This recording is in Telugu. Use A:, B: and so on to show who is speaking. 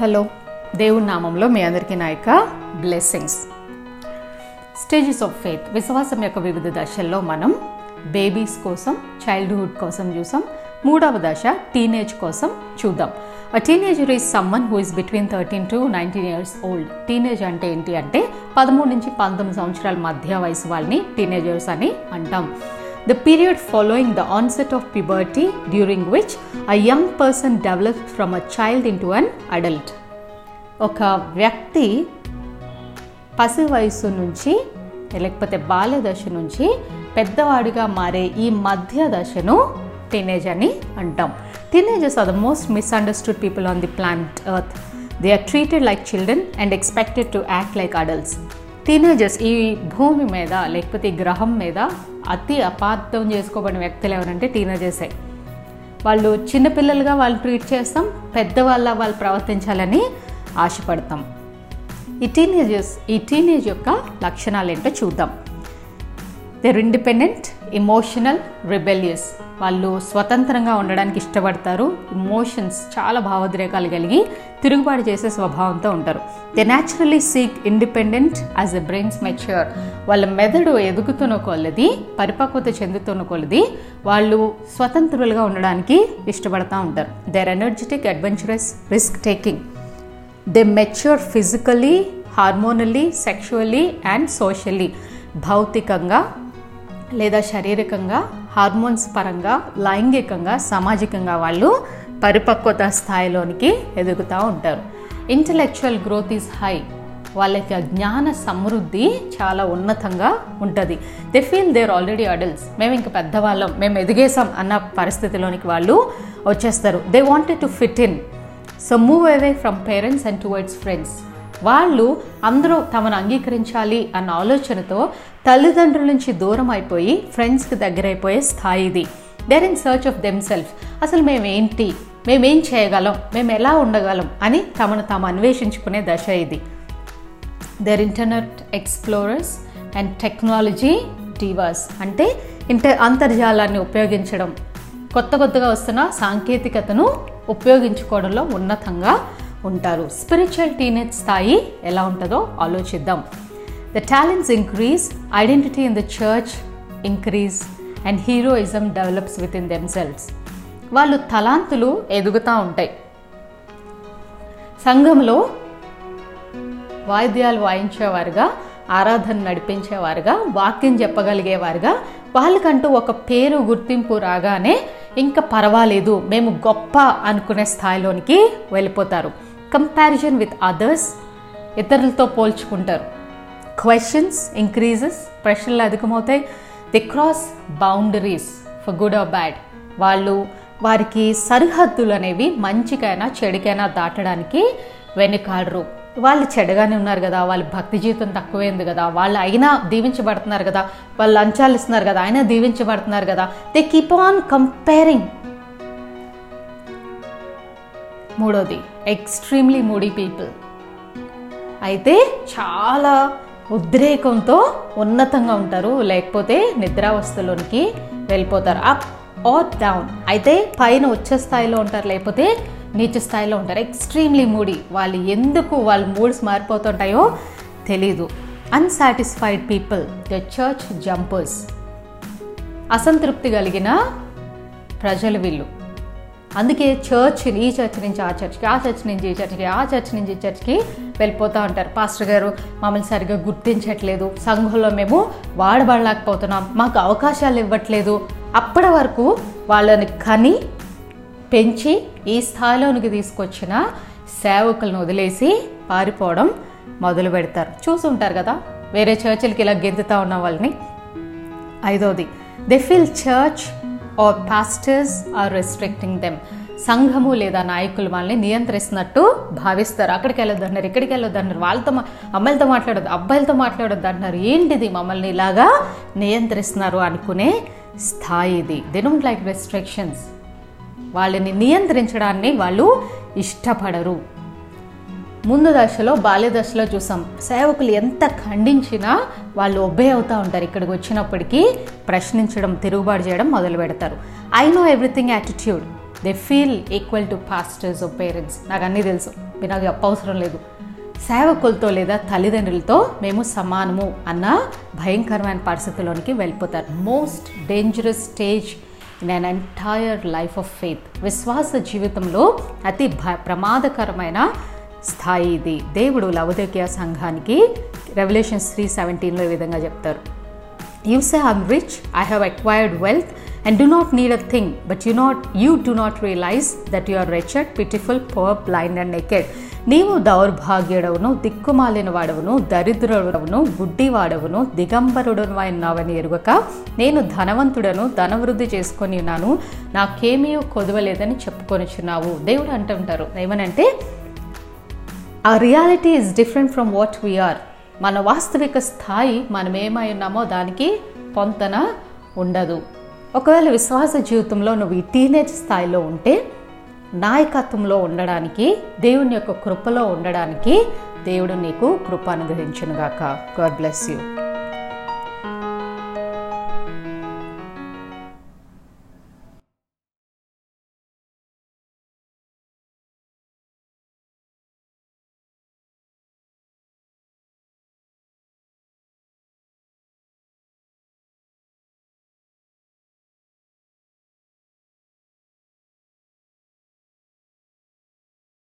A: హలో. దేవుని నామంలో మీ అందరికీ నాయక బ్లెస్సింగ్స్ స్టేజెస్ ఆఫ్ ఫెయిత్ విశ్వాసం యొక్క వివిధ దశల్లో మనం బేబీస్ కోసం చైల్డ్హుడ్ కోసం చూసాం. మూడవ దశ టీనేజ్ కోసం చూద్దాం. A teenager is someone who is between thirteen to nineteen years old teenage అంటే ఏంటి అంటే పదమూడు నుంచి పంతొమ్మిది సంవత్సరాల మధ్య వయసు వాళ్ళని టీనేజర్స్ అని అంటాం. The period following the onset of puberty, during which a young person develops from a child into an adult. ఒక వ్యక్తి పసి వయసు నుంచి లేకపోతే బాల్య దశ నుంచి పెద్దవాడిగా మారే ఈ మధ్య దశను టీనేజ్ అని అంటాం. Teenagers are the most misunderstood people on the planet earth they are treated like children and expected to act like adults teenagers ఈ భూమి మీద లేకపోతే ఈ గ్రహం మీద అతి అపార్థం చేసుకోబడిన వ్యక్తులు ఎవరంటే టీనేజర్సే వాళ్ళు చిన్నపిల్లలుగా వాళ్ళు ట్రీట్ చేస్తాం పెద్దవాళ్ళ వాళ్ళు ప్రవర్తించాలని ఆశపడతాం. ఈ టీనేజర్స్ ఈ టీనేజ్ యొక్క లక్షణాలు ఏంటో చూద్దాం. దెర్ ఇండిపెండెంట్ ఎమోషనల్ రిబెలియస్ వాళ్ళు స్వతంత్రంగా ఉండడానికి ఇష్టపడతారు ఇమోషన్స్ చాలా భావోద్రేకాలు కలిగి తిరుగుబాటు చేసే స్వభావంతో ఉంటారు. They naturally seek independent as a brains mature వాళ్ళ మెదడు ఎదుగుతున్న కొలది పరిపక్వత చెందుతున్న కొలది వాళ్ళు స్వతంత్రులుగా ఉండడానికి ఇష్టపడతా ఉంటారు. They're energetic adventurous risk taking they mature physically hormonally sexually and socially భౌతికంగా లేదా శారీరకంగా హార్మోన్స్ పరంగా లైంగికంగా సామాజికంగా వాళ్ళు పరిపక్వత స్థాయిలోనికి ఎదుగుతూ ఉంటారు. ఇంటలెక్చువల్ గ్రోత్ ఈజ్ హై వాళ్ళకి జ్ఞాన సమృద్ధి చాలా ఉన్నతంగా ఉంటుంది. They feel they're already adults మేము ఇంక పెద్దవాళ్ళం. మేము ఎదిగేసాం అన్న పరిస్థితిలోనికి వాళ్ళు వచ్చేస్తారు. They wanted to fit in so move away from parents and towards friends వాళ్ళు అందరూ తమను అంగీకరించాలి అన్న ఆలోచనతో తల్లిదండ్రుల నుంచి దూరం అయిపోయి ఫ్రెండ్స్కి దగ్గరైపోయే స్థాయి ఇది. They're in search of them self అసలు మేమేంటి? మేమేం చేయగలం? మేము ఎలా ఉండగలం అని తమను తాము అన్వేషించుకునే దశ ఇది. They're internet explorers and technology divers అంటే ఇంటర్ అంతర్జాలాన్ని ఉపయోగించడం. కొత్త కొత్తగా వస్తున్న సాంకేతికతను ఉపయోగించుకోవడంలో ఉన్నతంగా ఉంటారు. స్పిరిచువల్ టీనేజ్ స్థాయి ఎలా ఉంటుందో ఆలోచిద్దాం. The talents increase identity in the church increase and heroism develops within themselves వాళ్ళు తలాంతులు ఎదుగుతూ ఉంటాయి. సంఘంలో వాయిద్యాలు వాయించేవారుగా ఆరాధన నడిపించేవారుగా వాక్యం చెప్పగలిగేవారుగా వాళ్ళకంటూ ఒక పేరు గుర్తింపు రాగానే ఇంకా పర్వాలేదు మేము గొప్ప అనుకునే స్థాయిలోనికి వెళ్ళిపోతారు. కంపారిజన్ విత్ అదర్స్ ఇతరులతో పోల్చుకుంటారు. క్వశ్చన్స్ ఇంక్రీజెస్ ప్రశ్నలు అధికమవుతాయి. They cross boundaries for good or bad వాళ్ళు వారికి సరిహద్దులు అనేవి మంచికైనా చెడుకైనా దాటడానికి వెనుకాడరు. వాళ్ళు చెడగానే ఉన్నారు కదా వాళ్ళ భక్తి జీవితం తక్కువైంది కదా వాళ్ళు అయినా దీవించబడుతున్నారు కదా వాళ్ళు లంచాలు ఇస్తున్నారు కదా అయినా దీవించబడుతున్నారు కదా. దే కీప్ ఆన్ కంపేరింగ్ మూడోది ఎక్స్ట్రీమ్లీ మూడీ పీపుల్ అయితే చాలా ఉద్రేకంతో ఉన్నతంగా ఉంటారు లేకపోతే నిద్రావస్థలోనికి వెళ్ళిపోతారు. అప్ ఆర్ డౌన్ అయితే పైన వచ్చే స్థాయిలో ఉంటారు లేకపోతే నీచ స్థాయిలో ఉంటారు. ఎక్స్ట్రీమ్లీ మూడీ వాళ్ళు ఎందుకు వాళ్ళ మూడ్స్ మారిపోతుంటాయో తెలీదు. Unsatisfied people the church jumpers అసంతృప్తి కలిగిన ప్రజలు వీళ్ళు. అందుకే చర్చ్ ఈ చర్చ్ నుంచి ఆ చర్చ్కి ఆ చర్చ్ నుంచి ఈ చర్చ్కి ఆ చర్చ్ నుంచి ఈ చర్చ్కి వెళ్ళిపోతూ ఉంటారు. పాస్టర్ గారు మమ్మల్ని సరిగ్గా గుర్తించట్లేదు. సంఘంలో మేము వాడబడలేకపోతున్నాం. మాకు అవకాశాలు ఇవ్వట్లేదు. అప్పటి వరకు వాళ్ళని కని పెంచి ఈ స్థాయిలోనికి తీసుకొచ్చిన సేవకులను వదిలేసి పారిపోవడం మొదలు పెడతారు. చూసుంటారు కదా వేరే చర్చిలకి ఇలా గెంతుతా ఉన్న వాళ్ళని. ఐదోది they feel church or pastors are restricting them సంఘము లేదా నాయకులు వాళ్ళని నియంత్రిస్తున్నట్టు భావిస్తారు. అక్కడికి వెళ్ళొద్దు అంటారు ఇక్కడికి వెళ్ళొద్దు అంటారు వాళ్ళతో మా అమ్మాయిలతో మాట్లాడొద్దు అబ్బాయిలతో మాట్లాడొద్దు అంటున్నారు ఏంటిది మమ్మల్ని ఇలాగా నియంత్రిస్తున్నారు అనుకునే స్థాయి ఇది దే డోంట్ లైక్ రెస్ట్రిక్షన్స్ వాళ్ళని నియంత్రించడాన్ని వాళ్ళు ఇష్టపడరు. ముందు దశలో బాల్య దశలో చూసాం. సేవకులు ఎంత ఖండించినా వాళ్ళు ఒబ్బే అవుతూ ఉంటారు. ఇక్కడికి వచ్చినప్పటికీ ప్రశ్నించడం తిరుగుబాటు చేయడం మొదలు పెడతారు. I know everything attitude they feel equal to pastors of parents నాకు అన్నీ తెలుసు. మీరు నాకు చెప్పవసరం లేదు. సేవకులతో లేదా తల్లిదండ్రులతో మేము సమానము అన్న భయంకరమైన పరిస్థితిలోనికి వెళ్ళిపోతారు. Most dangerous stage in an entire life of faith విశ్వాస జీవితంలో అతి భ ప్రమాదకరమైన స్థాయి ఇది దేవుడు లవదక్య సంఘానికి రెవల్యూషన్స్ త్రీ సెవెంటీన్లో ఈ విధంగా చెప్తారు. You say I'm rich I have acquired wealth and do not need a thing but you not you do not realise that you are wretched, pitiful poor blind and naked నీవు దౌర్భాగ్యుడవును దిక్కుమాలిన వాడవును దరిద్రుడవును గుడ్డివాడవును దిగంబరుడను అయినావని ఎరుగక నేను ధనవంతుడను ధనవృద్ధి చేసుకొని ఉన్నాను నాకేమీ కొదవలేదని చెప్పుకొనిచున్నావు. దేవుడు అంటుంటారు ఏమనంటే ఆ reality is different from what we are మన వాస్తవిక స్థాయి మనం ఏమై ఉన్నామో దానికి పొంతన ఉండదు. ఒకవేళ విశ్వాస జీవితంలో నువ్వు ఈ టీనేజ్ స్థాయిలో ఉంటే నాయకత్వంలో ఉండడానికి దేవుని యొక్క కృపలో ఉండడానికి దేవుడు నీకు కృప అనుగ్రహించునుగాక. God bless you